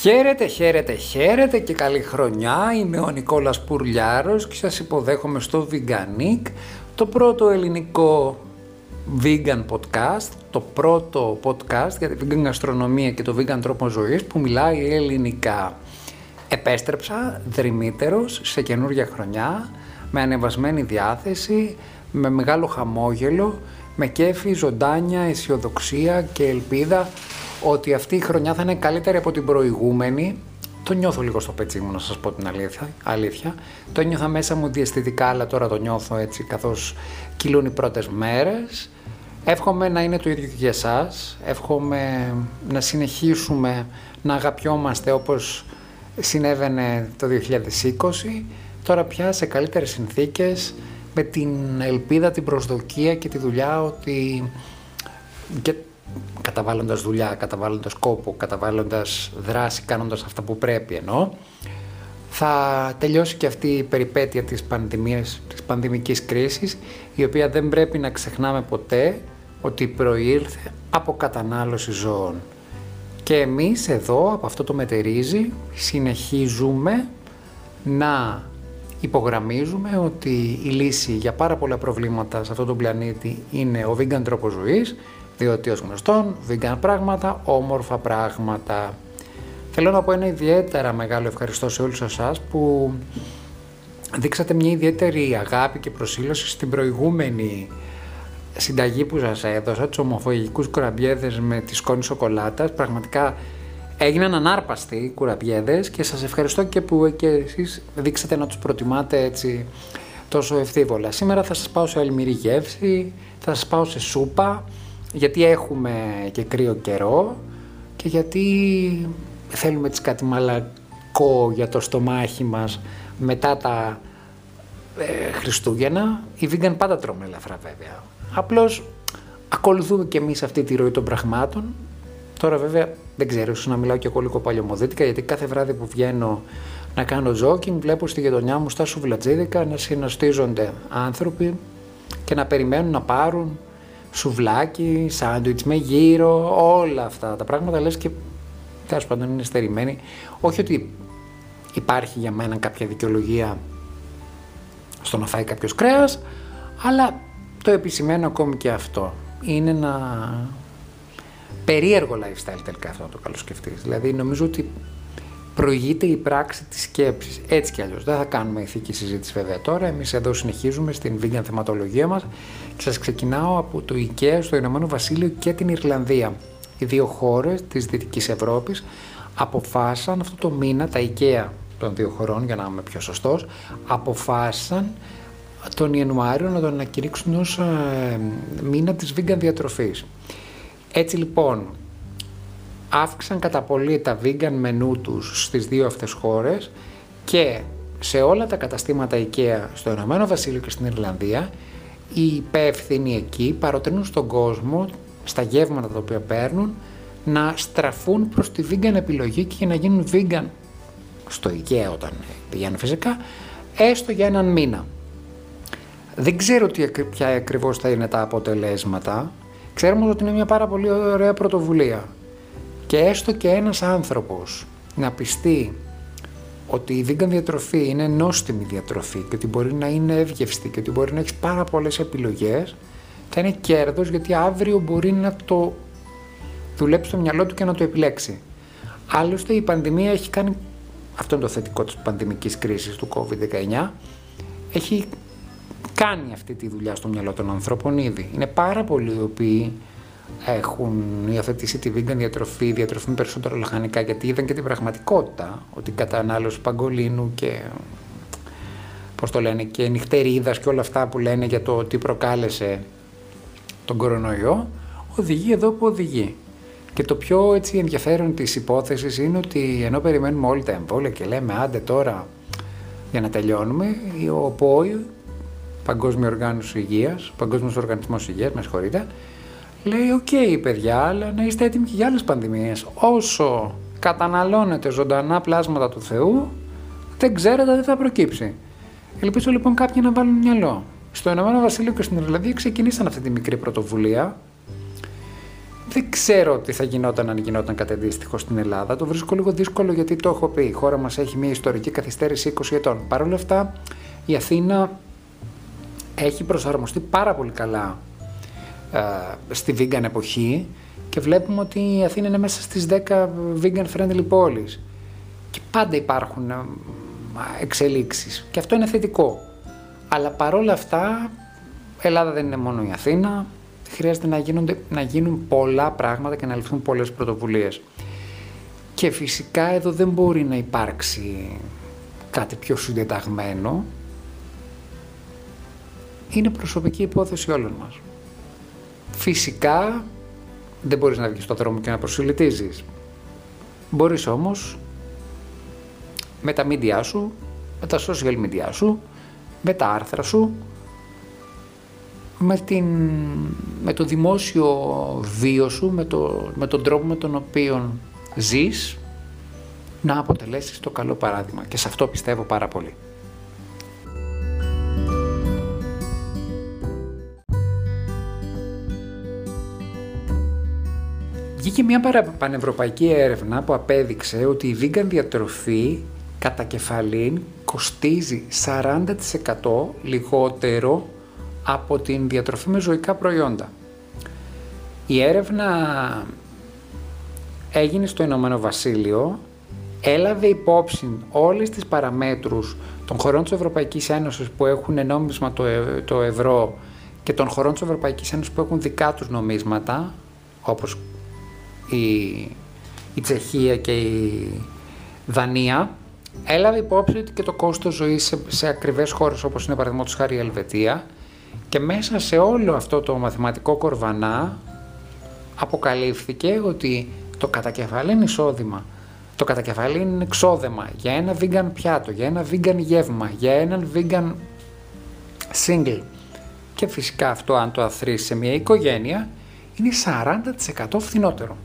Χαίρετε, χαίρετε, χαίρετε και καλή χρονιά. Είμαι ο Νικόλας Πουρλιάρος και σας υποδέχομαι στο Veganic, το πρώτο ελληνικό vegan podcast, το πρώτο podcast για τη vegan γαστρονομία και το vegan τρόπο ζωής που μιλάει ελληνικά. Επέστρεψα δρυμύτερος σε καινούργια χρονιά, με ανεβασμένη διάθεση, με μεγάλο χαμόγελο, με κέφι, ζωντάνια, αισιοδοξία και ελπίδα ότι αυτή η χρονιά θα είναι καλύτερη από την προηγούμενη. Το νιώθω λίγο στο πετσί μου να σας πω την αλήθεια. αλήθεια. Το νιώθα μέσα μου διαισθητικά αλλά τώρα το νιώθω έτσι καθώς κυλούν οι πρώτες μέρες. Εύχομαι να είναι το ίδιο και για εσάς. Εύχομαι να συνεχίσουμε να αγαπιόμαστε όπως συνέβαινε το 2020. Τώρα πια σε καλύτερες συνθήκες με την ελπίδα, την προσδοκία και τη δουλειά ότι και καταβάλλοντας δουλειά, καταβάλλοντας κόπο, καταβάλλοντας δράση, κάνοντας αυτά που πρέπει ενώ θα τελειώσει και αυτή η περιπέτεια της πανδημίας, της πανδημικής κρίσης η οποία δεν πρέπει να ξεχνάμε ποτέ ότι προήλθε από κατανάλωση ζώων. Και εμείς εδώ από αυτό το μετερίζει συνεχίζουμε να υπογραμμίζουμε ότι η λύση για πάρα πολλά προβλήματα σε αυτόν τον πλανήτη είναι ο vegan τρόπος ζωής διότι ως γνωστόν, vegan πράγματα, όμορφα πράγματα. Θέλω να πω ένα ιδιαίτερα μεγάλο ευχαριστώ σε όλους εσάς που δείξατε μια ιδιαίτερη αγάπη και προσήλωση στην προηγούμενη συνταγή που σας έδωσα, τους ομοφογικούς κουραμπιέδες με τη σκόνη σοκολάτας. Πραγματικά έγιναν ανάρπαστοι οι κουραμπιέδες και σας ευχαριστώ και που και εσείς δείξατε να τους προτιμάτε έτσι τόσο ευθύβολα. Σήμερα θα σας πάω σε αλμυρή γεύση, θα σας πάω σε σούπα, γιατί έχουμε και κρύο καιρό και γιατί θέλουμε έτσι κάτι μαλακό για το στομάχι μας μετά τα ε, Χριστούγεννα. Οι vegan πάντα τρώμε ελαφρά βέβαια. Απλώς ακολουθούμε και εμείς αυτή τη ροή των πραγμάτων. Τώρα βέβαια δεν ξέρω, ίσως να μιλάω και εγώ λίγο παλιωμοδίτικα γιατί κάθε βράδυ που βγαίνω να κάνω τζόκινγκ βλέπω στη γειτονιά μου στα σουβλατζίδικα να συναστίζονται άνθρωποι και να περιμένουν να πάρουν σουβλάκι, σάντουιτς με γύρο, όλα αυτά τα πράγματα λες και τέλος πάντων είναι στερημένοι. Όχι ότι υπάρχει για μένα κάποια δικαιολογία στο να φάει κάποιος κρέας, αλλά το επισημαίνω ακόμη και αυτό. Είναι ένα περίεργο lifestyle τελικά αυτό να το καλοσκεφτείς. Δηλαδή νομίζω ότι προηγείται η πράξη της σκέψης. Έτσι κι αλλιώς. Δεν θα κάνουμε ηθική συζήτηση βέβαια τώρα. Εμείς εδώ συνεχίζουμε στην vegan θεματολογία μας και σας ξεκινάω από το IKEA στο Ηνωμένο Βασίλειο και την Ιρλανδία. Οι δύο χώρες της Δυτικής Ευρώπης αποφάσισαν αυτό το μήνα, τα IKEA των δύο χωρών για να είμαι πιο σωστός, αποφάσισαν τον Ιανουάριο να τον ανακηρύξουν ως ε, μήνα της vegan διατροφής. Έτσι λοιπόν, αύξησαν κατά πολύ τα vegan μενού τους στις δύο αυτές χώρες και σε όλα τα καταστήματα IKEA στο Ηνωμένο Βασίλειο και στην Ιρλανδία οι υπεύθυνοι εκεί παροτρύνουν στον κόσμο στα γεύματα τα οποία παίρνουν να στραφούν προς τη vegan επιλογή και να γίνουν vegan στο IKEA όταν πηγαίνουν φυσικά έστω για έναν μήνα. Δεν ξέρω τι, ποια ακριβώς θα είναι τα αποτελέσματα. Ξέρουμε ότι είναι μια πάρα πολύ ωραία πρωτοβουλία και έστω και ένας άνθρωπος να πιστεί ότι η vegan διατροφή είναι νόστιμη διατροφή και ότι μπορεί να είναι εύγευστη και ότι μπορεί να έχει πάρα πολλές επιλογές θα είναι κέρδος γιατί αύριο μπορεί να το δουλέψει στο μυαλό του και να το επιλέξει. Άλλωστε η πανδημία έχει κάνει, αυτό είναι το θετικό της πανδημικής κρίσης του COVID-19, έχει κάνει αυτή τη δουλειά στο μυαλό των ανθρώπων ήδη. Είναι πάρα πολλοί οι οποίοι έχουν υιοθετήσει τη vegan διατροφή, διατροφή με περισσότερο λαχανικά, γιατί είδαν και την πραγματικότητα ότι η κατανάλωση παγκολίνου και πώς το λένε, και νυχτερίδας και όλα αυτά που λένε για το τι προκάλεσε τον κορονοϊό, οδηγεί εδώ που οδηγεί. Και το πιο έτσι ενδιαφέρον της υπόθεσης είναι ότι ενώ περιμένουμε όλοι τα εμβόλια και λέμε άντε τώρα για να τελειώνουμε, ο ΠΟΗ, Παγκόσμιο Οργάνωση Υγείας, Παγκόσμιος Οργανισμός Υγείας, με συγχωρείτε, λέει OK okay, παιδιά, αλλά να είστε έτοιμοι και για άλλες πανδημίες. Όσο καταναλώνετε ζωντανά πλάσματα του Θεού, δεν ξέρετε τι θα προκύψει. Ελπίζω λοιπόν κάποιοι να βάλουν μυαλό. Στο Ηνωμένο Βασίλειο και στην Ιρλανδία ξεκινήσαν αυτή τη μικρή πρωτοβουλία δεν ξέρω τι θα γινόταν αν γινόταν κάτι αντίστοιχο στην Ελλάδα. Το βρίσκω λίγο δύσκολο γιατί το έχω πει. Η χώρα μας έχει μια ιστορική καθυστέρηση 20 ετών. Παρ' όλα αυτά η Αθήνα έχει προσαρμοστεί πάρα πολύ καλά ε, στη vegan εποχή και βλέπουμε ότι η Αθήνα είναι μέσα στις 10 vegan friendly πόλεις και πάντα υπάρχουν ε, εξελίξεις και αυτό είναι θετικό. Αλλά παρόλα αυτά, Ελλάδα δεν είναι μόνο η Αθήνα, χρειάζεται να, γίνονται, να γίνουν πολλά πράγματα και να ληφθούν πολλές πρωτοβουλίες. Και φυσικά εδώ δεν μπορεί να υπάρξει κάτι πιο συντεταγμένο. Είναι προσωπική υπόθεση όλων μας. Φυσικά δεν μπορείς να βγεις στον δρόμο και να προσιλητίζεις. Μπορείς όμως με τα media σου, με τα social media σου, με τα άρθρα σου, με, την, με το δημόσιο βίο σου, με, το, με τον τρόπο με τον οποίο ζεις, να αποτελέσεις το καλό παράδειγμα. Και σε αυτό πιστεύω πάρα πολύ. Βγήκε μια πανευρωπαϊκή έρευνα που απέδειξε ότι η vegan διατροφή κατά κεφαλήν κοστίζει 40% λιγότερο από την διατροφή με ζωικά προϊόντα. Η έρευνα έγινε στο Ηνωμένο Βασίλειο, έλαβε υπόψη όλες τις παραμέτρους των χωρών της Ευρωπαϊκής Ένωσης που έχουν νόμισμα το, ε, το ευρώ και των χωρών της Ευρωπαϊκής Ένωσης που έχουν δικά τους νομίσματα, όπως η, η Τσεχία και η Δανία, έλαβε υπόψη και το κόστος ζωής σε, σε ακριβές χώρες όπως είναι παραδείγματος χάρη η Ελβετία και μέσα σε όλο αυτό το μαθηματικό κορβανά αποκαλύφθηκε ότι το κατακεφαλήν εισόδημα, το κατακεφαλήν εξόδεμα για ένα vegan πιάτο, για ένα vegan γεύμα, για έναν vegan single και φυσικά αυτό αν το αθροίσεις σε μια οικογένεια είναι 40% φθηνότερο.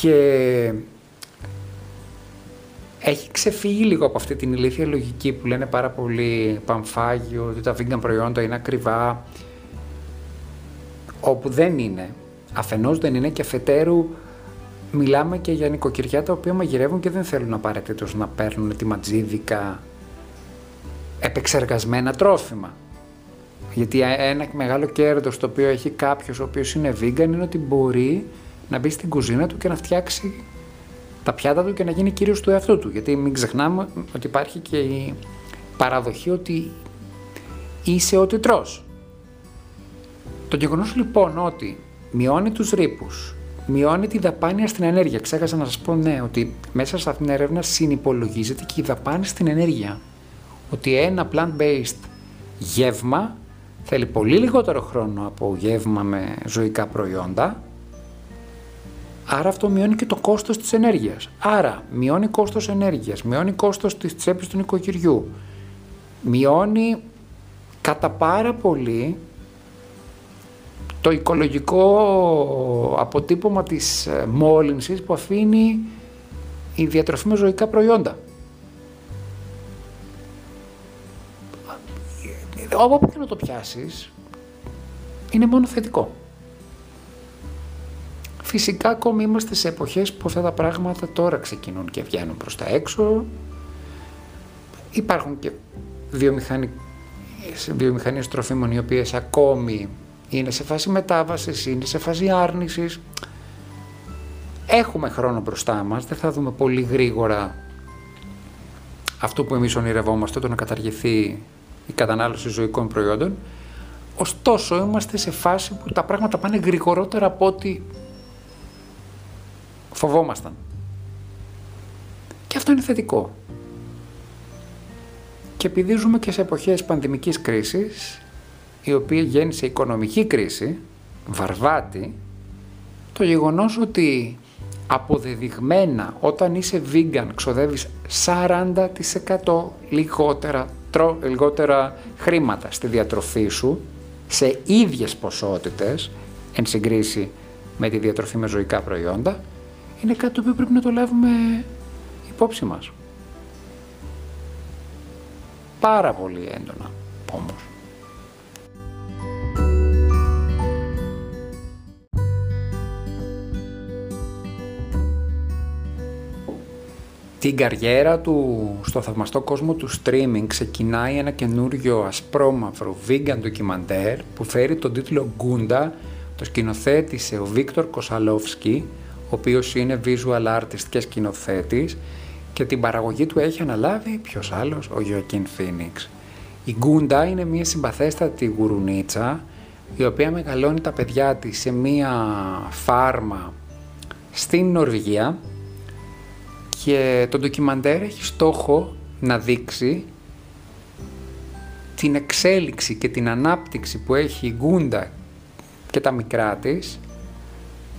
Και έχει ξεφύγει λίγο από αυτή την ηλίθια λογική που λένε πάρα πολύ παμφάγιο, ότι τα vegan προϊόντα είναι ακριβά, όπου δεν είναι. Αφενός δεν είναι και αφετέρου μιλάμε και για νοικοκυριά τα οποία μαγειρεύουν και δεν θέλουν απαραίτητος να παίρνουν τη ματζίδικα επεξεργασμένα τρόφιμα. Γιατί ένα μεγάλο κέρδος το οποίο έχει κάποιος ο οποίος είναι vegan είναι ότι μπορεί να μπει στην κουζίνα του και να φτιάξει τα πιάτα του και να γίνει κύριος του εαυτού του. Γιατί μην ξεχνάμε ότι υπάρχει και η παραδοχή ότι είσαι ό,τι τρως. Το γεγονός λοιπόν ότι μειώνει τους ρήπους, μειώνει τη δαπάνη στην ενέργεια. Ξέχασα να σας πω ναι, ότι μέσα σε αυτήν την έρευνα συνυπολογίζεται και η δαπάνη στην ενέργεια. Ότι ένα plant-based γεύμα θέλει πολύ λιγότερο χρόνο από γεύμα με ζωικά προϊόντα Άρα αυτό μειώνει και το κόστος της ενέργειας. Άρα μειώνει κόστος ενέργειας, μειώνει κόστος της τσέπης του νοικοκυριού, μειώνει κατά πάρα πολύ το οικολογικό αποτύπωμα της ε, μόλυνσης που αφήνει η διατροφή με ζωικά προϊόντα. Όπου και να το πιάσεις, είναι μόνο θετικό. Φυσικά ακόμη είμαστε σε εποχές που αυτά τα πράγματα τώρα ξεκινούν και βγαίνουν προς τα έξω. Υπάρχουν και βιομηχανίες τροφίμων οι οποίες ακόμη είναι σε φάση μετάβασης, είναι σε φάση άρνησης. Έχουμε χρόνο μπροστά μας, δεν θα δούμε πολύ γρήγορα αυτό που εμείς ονειρευόμαστε, το να καταργηθεί η κατανάλωση ζωικών προϊόντων. Ωστόσο, είμαστε σε φάση που τα πράγματα πάνε γρηγορότερα από ό,τι φοβόμασταν. Και αυτό είναι θετικό. Και επειδή ζούμε και σε εποχές πανδημικής κρίσης, η οποία γέννησε οικονομική κρίση, βαρβάτη, το γεγονός ότι αποδεδειγμένα όταν είσαι vegan ξοδεύεις 40% λιγότερα, τρο, λιγότερα χρήματα στη διατροφή σου σε ίδιες ποσότητες εν συγκρίση με τη διατροφή με ζωικά προϊόντα είναι κάτι που πρέπει να το λάβουμε υπόψη μας. Πάρα πολύ έντονα όμως. Την καριέρα του στο θαυμαστό κόσμο του streaming ξεκινάει ένα καινούριο ασπρόμαυρο vegan ντοκιμαντέρ που φέρει τον τίτλο «Γκούντα», το σκηνοθέτησε ο Βίκτορ Κοσαλόφσκι, ο οποίος είναι visual artist και σκηνοθέτης και την παραγωγή του έχει αναλάβει ποιος άλλος, ο Γιωακίν Φίνιξ. Η Γκούντα είναι μια συμπαθέστατη γουρουνίτσα η οποία μεγαλώνει τα παιδιά της σε μια φάρμα στην Νορβηγία και το ντοκιμαντέρ έχει στόχο να δείξει την εξέλιξη και την ανάπτυξη που έχει η Γκούντα και τα μικρά της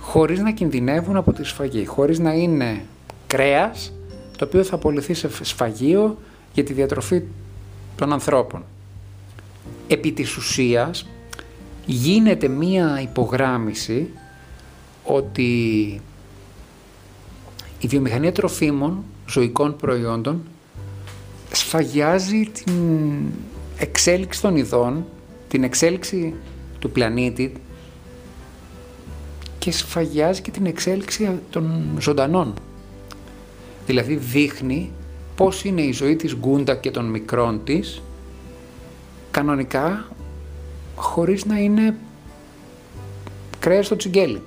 χωρίς να κινδυνεύουν από τη σφαγή, χωρίς να είναι κρέας το οποίο θα απολυθεί σε σφαγείο για τη διατροφή των ανθρώπων. Επί της ουσίας γίνεται μία υπογράμμιση ότι η βιομηχανία τροφίμων, ζωικών προϊόντων, σφαγιάζει την εξέλιξη των ειδών, την εξέλιξη του πλανήτη και σφαγιάζει και την εξέλιξη των ζωντανών. Δηλαδή δείχνει πώς είναι η ζωή της Γκούντα και των μικρών της κανονικά χωρίς να είναι κρέας στο τσιγκέλι.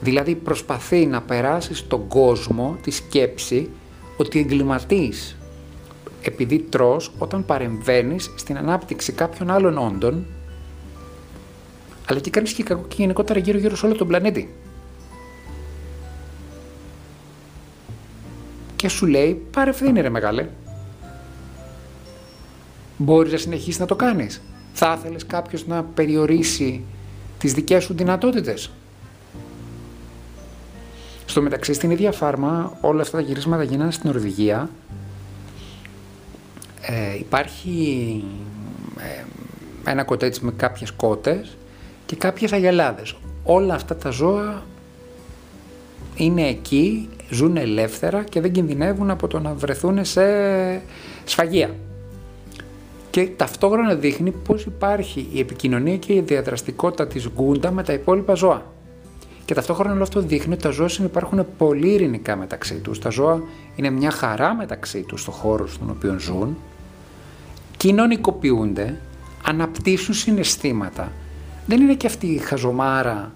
Δηλαδή προσπαθεί να περάσει στον κόσμο τη σκέψη ότι εγκληματείς επειδή τρως όταν παρεμβαίνεις στην ανάπτυξη κάποιων άλλων όντων αλλά και κάνεις και κακό και γενικότερα γύρω γύρω σε όλο τον πλανήτη. Και σου λέει πάρε ευθύνη ρε μεγάλε. Μπορείς να συνεχίσεις να το κάνεις. Θα ήθελες κάποιος να περιορίσει τις δικές σου δυνατότητες. Στο μεταξύ, στην ίδια φάρμα, όλα αυτά τα γυρίσματα γίνανε στην Νορβηγία. Ε, υπάρχει ε, ένα κοτέτσι με κάποιες κότες και κάποιες αγελάδες. Όλα αυτά τα ζώα είναι εκεί, ζουν ελεύθερα και δεν κινδυνεύουν από το να βρεθούν σε σφαγεία. Και ταυτόχρονα δείχνει πώς υπάρχει η επικοινωνία και η διαδραστικότητα της γκούντα με τα υπόλοιπα ζώα. Και ταυτόχρονα όλο αυτό δείχνει ότι τα ζώα υπάρχουν πολύ ειρηνικά μεταξύ τους. Τα ζώα είναι μια χαρά μεταξύ τους στο χώρο στον οποίο ζουν, κοινωνικοποιούνται, αναπτύσσουν συναισθήματα. Δεν είναι και αυτή η χαζομάρα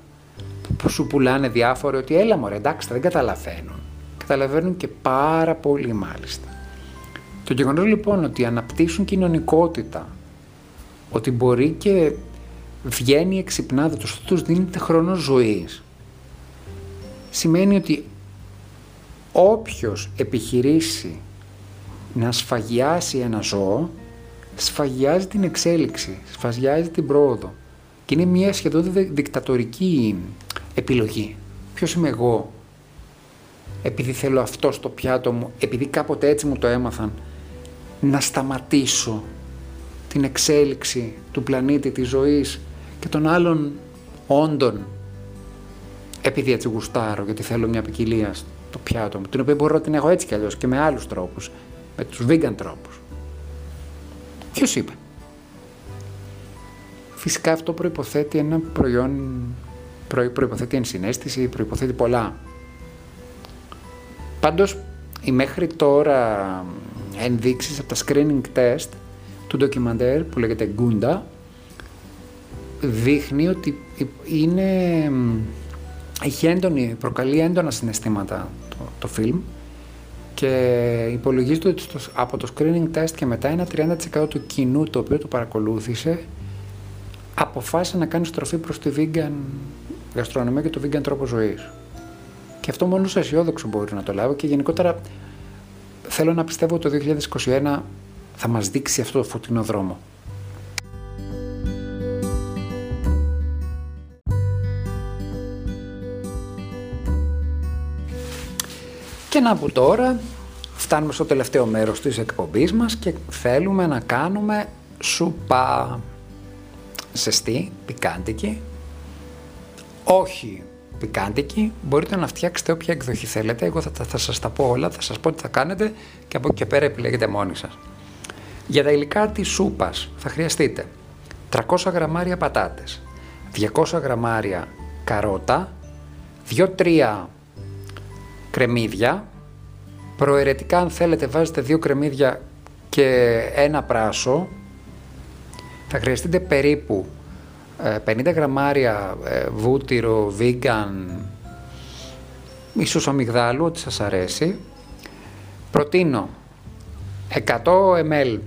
που σου πουλάνε διάφοροι ότι έλα μωρέ εντάξει δεν καταλαβαίνουν. Καταλαβαίνουν και πάρα πολύ μάλιστα. Το γεγονός λοιπόν ότι αναπτύσσουν κοινωνικότητα, ότι μπορεί και βγαίνει εξυπνάδα τους, τους δίνεται χρόνο ζωής, σημαίνει ότι όποιος επιχειρήσει να σφαγιάσει ένα ζώο, σφαγιάζει την εξέλιξη, σφαγιάζει την πρόοδο. Και είναι μια σχεδόν δικτατορική επιλογή. Ποιος είμαι εγώ, επειδή θέλω αυτό στο πιάτο μου, επειδή κάποτε έτσι μου το έμαθαν, να σταματήσω την εξέλιξη του πλανήτη, της ζωής και των άλλων όντων επειδή έτσι γουστάρω, γιατί θέλω μια ποικιλία στο πιάτο μου, την οποία μπορώ να την έχω έτσι κι αλλιώς και με άλλους τρόπους, με τους vegan τρόπους. Ποιος είπε; Φυσικά αυτό προϋποθέτει ένα προϊόν, προ, προϋποθέτει ενσυναίσθηση, προϋποθέτει πολλά. Πάντως, οι μέχρι τώρα ενδείξεις από τα screening test του ντοκιμαντέρ που λέγεται Gunda δείχνει ότι είναι έχει έντονη, προκαλεί έντονα συναισθήματα το, το φιλμ και υπολογίζεται ότι από το screening test και μετά ένα 30% του κοινού το οποίο το παρακολούθησε αποφάσισε να κάνει στροφή προς τη vegan γαστρονομία και το vegan τρόπο ζωής. Και αυτό μόνος σε αισιόδοξο μπορεί να το λάβω και γενικότερα θέλω να πιστεύω ότι το 2021 θα μας δείξει αυτό το φωτεινό δρόμο. Και να που τώρα φτάνουμε στο τελευταίο μέρος της εκπομπής μας και θέλουμε να κάνουμε σούπα ζεστή, πικάντικη, όχι πικάντικη, μπορείτε να φτιάξετε όποια εκδοχή θέλετε, εγώ θα, θα, θα σας τα πω όλα, θα σας πω τι θα κάνετε και από εκεί και πέρα επιλέγετε μόνοι σας. Για τα υλικά της σούπας θα χρειαστείτε 300 γραμμάρια πατάτες, 200 γραμμάρια καρότα, 2-3 κρεμμύδια. Προαιρετικά αν θέλετε βάζετε δύο κρεμμύδια και ένα πράσο. Θα χρειαστείτε περίπου 50 γραμμάρια βούτυρο, vegan, ίσως αμυγδάλου, ό,τι σας αρέσει. Προτείνω 100 ml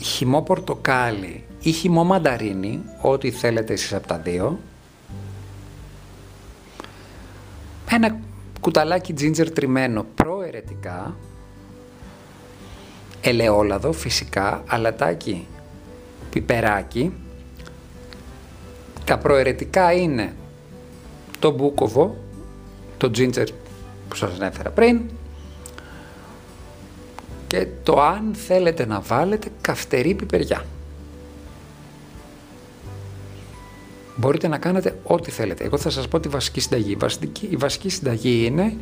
χυμό πορτοκάλι ή χυμό μανταρίνι, ό,τι θέλετε εσείς από τα δύο. Ένα κουταλάκι ginger τριμμένο προαιρετικά. Ελαιόλαδο φυσικά, αλατάκι, πιπεράκι. Τα προαιρετικά είναι το μπούκοβο, το ginger που σας ανέφερα πριν, και το αν θέλετε να βάλετε καυτερή πιπεριά. Μπορείτε να κάνετε ό,τι θέλετε. Εγώ θα σας πω τη βασική συνταγή. Η βασική, η βασική συνταγή είναι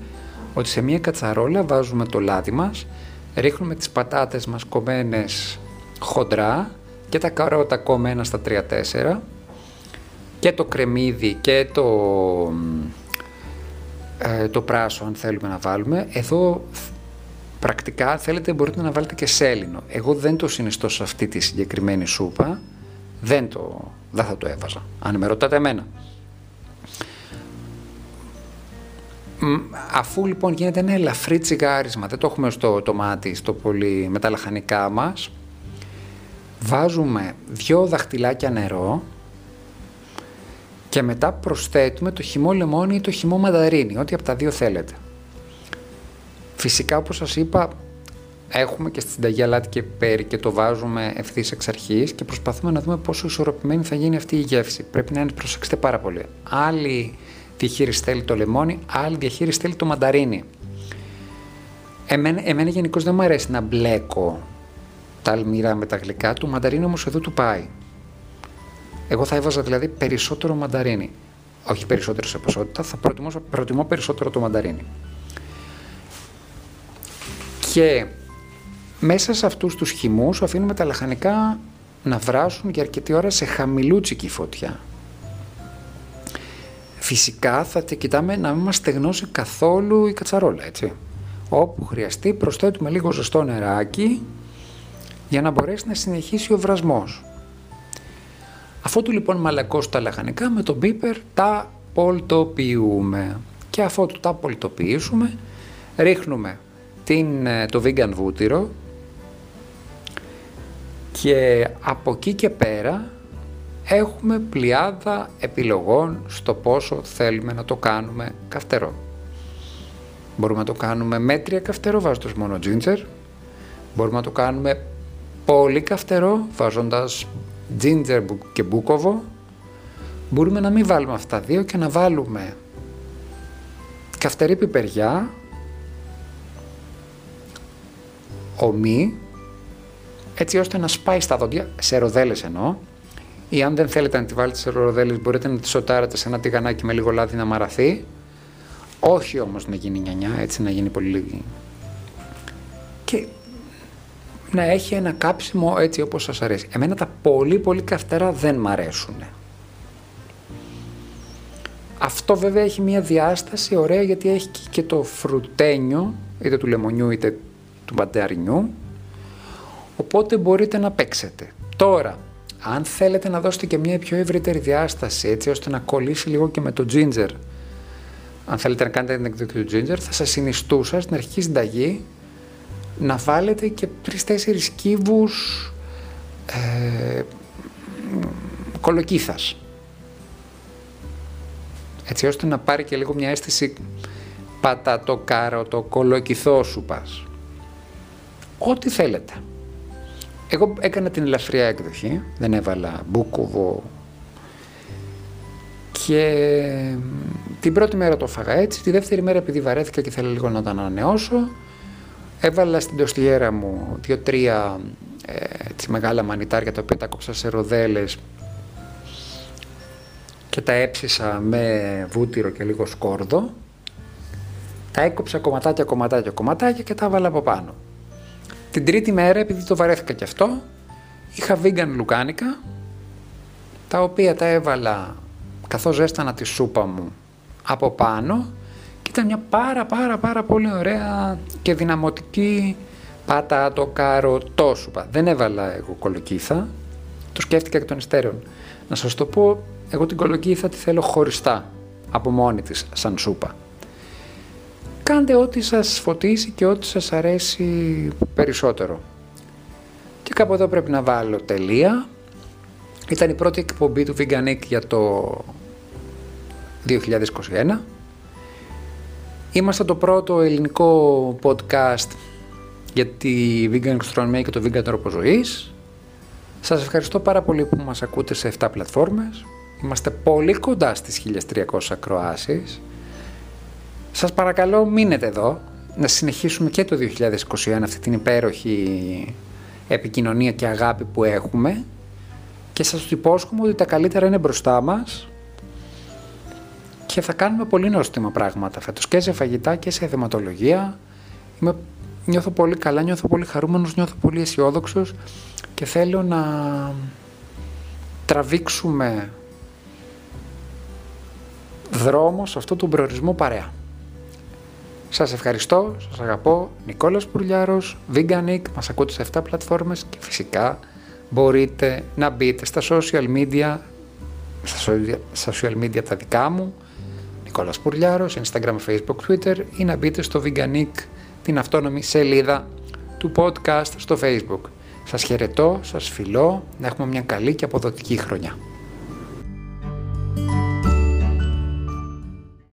ότι σε μια κατσαρόλα βάζουμε το λάδι μας, ρίχνουμε τις πατάτες μας κομμένες χοντρά και τα καρότα κομμένα στα 3-4 και το κρεμμύδι και το, ε, το πράσο αν θέλουμε να βάλουμε. Εδώ Πρακτικά θέλετε μπορείτε να βάλετε και σέλινο. Εγώ δεν το συνιστώ σε αυτή τη συγκεκριμένη σούπα. Δεν, το, δεν θα το έβαζα. Αν με ρωτάτε εμένα. Αφού λοιπόν γίνεται ένα ελαφρύ τσιγάρισμα, δεν το έχουμε στο τομάτι, στο πολύ, με τα λαχανικά μας, βάζουμε δυο δαχτυλάκια νερό και μετά προσθέτουμε το χυμό λεμόνι ή το χυμό μανταρίνι, ό,τι από τα δύο θέλετε. Φυσικά όπως σας είπα έχουμε και στη συνταγή αλάτι και πέρι και το βάζουμε ευθύς εξ αρχής και προσπαθούμε να δούμε πόσο ισορροπημένη θα γίνει αυτή η γεύση. Πρέπει να είναι, προσέξτε πάρα πολύ. Άλλη διαχείριση θέλει το λεμόνι, άλλη διαχείριση θέλει το μανταρίνι. Εμένα, εμένα γενικώς δεν μου αρέσει να μπλέκω τα αλμυρά με τα γλυκά, του μανταρίνι όμως εδώ του πάει. Εγώ θα έβαζα δηλαδή περισσότερο μανταρίνι. Όχι περισσότερο σε ποσότητα, θα προτιμώ, προτιμώ περισσότερο το μανταρίνι. Και μέσα σε αυτούς τους χυμούς αφήνουμε τα λαχανικά να βράσουν για αρκετή ώρα σε χαμηλούτσικη φωτιά. Φυσικά θα κοιτάμε να μην μας στεγνώσει καθόλου η κατσαρόλα, έτσι. Όπου χρειαστεί προσθέτουμε λίγο ζεστό νεράκι για να μπορέσει να συνεχίσει ο βρασμός. Αφού του λοιπόν μαλακώσει τα λαχανικά με τον μπίπερ τα πολτοποιούμε. Και αφού του τα πολτοποιήσουμε ρίχνουμε την, ε, το vegan βούτυρο και από εκεί και πέρα έχουμε πλειάδα επιλογών στο πόσο θέλουμε να το κάνουμε καυτερό. Μπορούμε να το κάνουμε μέτρια καυτερό βάζοντας μόνο ginger. Μπορούμε να το κάνουμε πολύ καυτερό βάζοντας ginger και μπούκοβο. Μπορούμε να μην βάλουμε αυτά δύο και να βάλουμε καυτερή πιπεριά ομή, έτσι ώστε να σπάει στα δόντια, σε ροδέλες εννοώ, ή αν δεν θέλετε να τη βάλετε σε ροδέλες μπορείτε να τη σοτάρετε σε ένα τηγανάκι με λίγο λάδι να μαραθεί, όχι όμως να γίνει νιανιά, έτσι να γίνει πολύ λίγη. Και να έχει ένα κάψιμο έτσι όπως σας αρέσει. Εμένα τα πολύ πολύ καυτέρα δεν μ' αρέσουν. Αυτό βέβαια έχει μια διάσταση ωραία γιατί έχει και το φρουτένιο, είτε του λεμονιού είτε του μπανταρινιού, οπότε μπορείτε να παίξετε. Τώρα, αν θέλετε να δώσετε και μια πιο ευρύτερη διάσταση, έτσι ώστε να κολλήσει λίγο και με το ginger, αν θέλετε να κάνετε την εκδοχή του ginger, θα σας συνιστούσα στην αρχική συνταγή να βάλετε και τρεις-τέσσερις κύβους ε, κολοκύθας. Έτσι ώστε να πάρει και λίγο μια αίσθηση πατατοκάρωτο κολοκυθό σου πας ό,τι θέλετε. Εγώ έκανα την ελαφριά έκδοχη, δεν έβαλα μπούκοβο και την πρώτη μέρα το φάγα έτσι, τη δεύτερη μέρα επειδή βαρέθηκα και θέλω λίγο να το ανανεώσω, έβαλα στην τοστιέρα μου δύο-τρία ε, μεγάλα μανιτάρια τα οποία τα κόψα σε ροδέλες και τα έψησα με βούτυρο και λίγο σκόρδο. Τα έκοψα κομματάκια, κομματάκια, κομματάκια και τα έβαλα από πάνω. Την τρίτη μέρα, επειδή το βαρέθηκα και αυτό, είχα vegan λουκάνικα, τα οποία τα έβαλα καθώς ζέστανα τη σούπα μου από πάνω και ήταν μια πάρα πάρα πάρα πολύ ωραία και δυναμωτική πάτα το καροτό σούπα. Δεν έβαλα εγώ κολοκύθα, το σκέφτηκα εκ των υστέρων. Να σας το πω, εγώ την κολοκύθα τη θέλω χωριστά, από μόνη της, σαν σούπα. Κάντε ό,τι σας φωτίσει και ό,τι σας αρέσει περισσότερο. Και κάπου εδώ πρέπει να βάλω τελεία. Ήταν η πρώτη εκπομπή του Veganic για το 2021. Είμαστε το πρώτο ελληνικό podcast για τη vegan gastronomy και το vegan τρόπο ζωής. Σας ευχαριστώ πάρα πολύ που μας ακούτε σε 7 πλατφόρμες. Είμαστε πολύ κοντά στις 1300 ακροάσεις. Σας παρακαλώ μείνετε εδώ, να συνεχίσουμε και το 2021 αυτή την υπέροχη επικοινωνία και αγάπη που έχουμε και σας το υπόσχομαι ότι τα καλύτερα είναι μπροστά μας και θα κάνουμε πολύ νόστιμα πράγματα φέτος και σε φαγητά και σε θεματολογία. Είμαι, νιώθω πολύ καλά, νιώθω πολύ χαρούμενος, νιώθω πολύ αισιόδοξος και θέλω να τραβήξουμε δρόμο σε αυτό τον προορισμό παρέα. Σας ευχαριστώ, σας αγαπώ. Νικόλας Πουρλιάρος, Veganic, μας ακούτε σε 7 πλατφόρμες και φυσικά μπορείτε να μπείτε στα social media, στα social media τα δικά μου, Νικόλας Πουρλιάρος, Instagram, Facebook, Twitter ή να μπείτε στο Veganic, την αυτόνομη σελίδα του podcast στο Facebook. Σας χαιρετώ, σας φιλώ, να έχουμε μια καλή και αποδοτική χρονιά.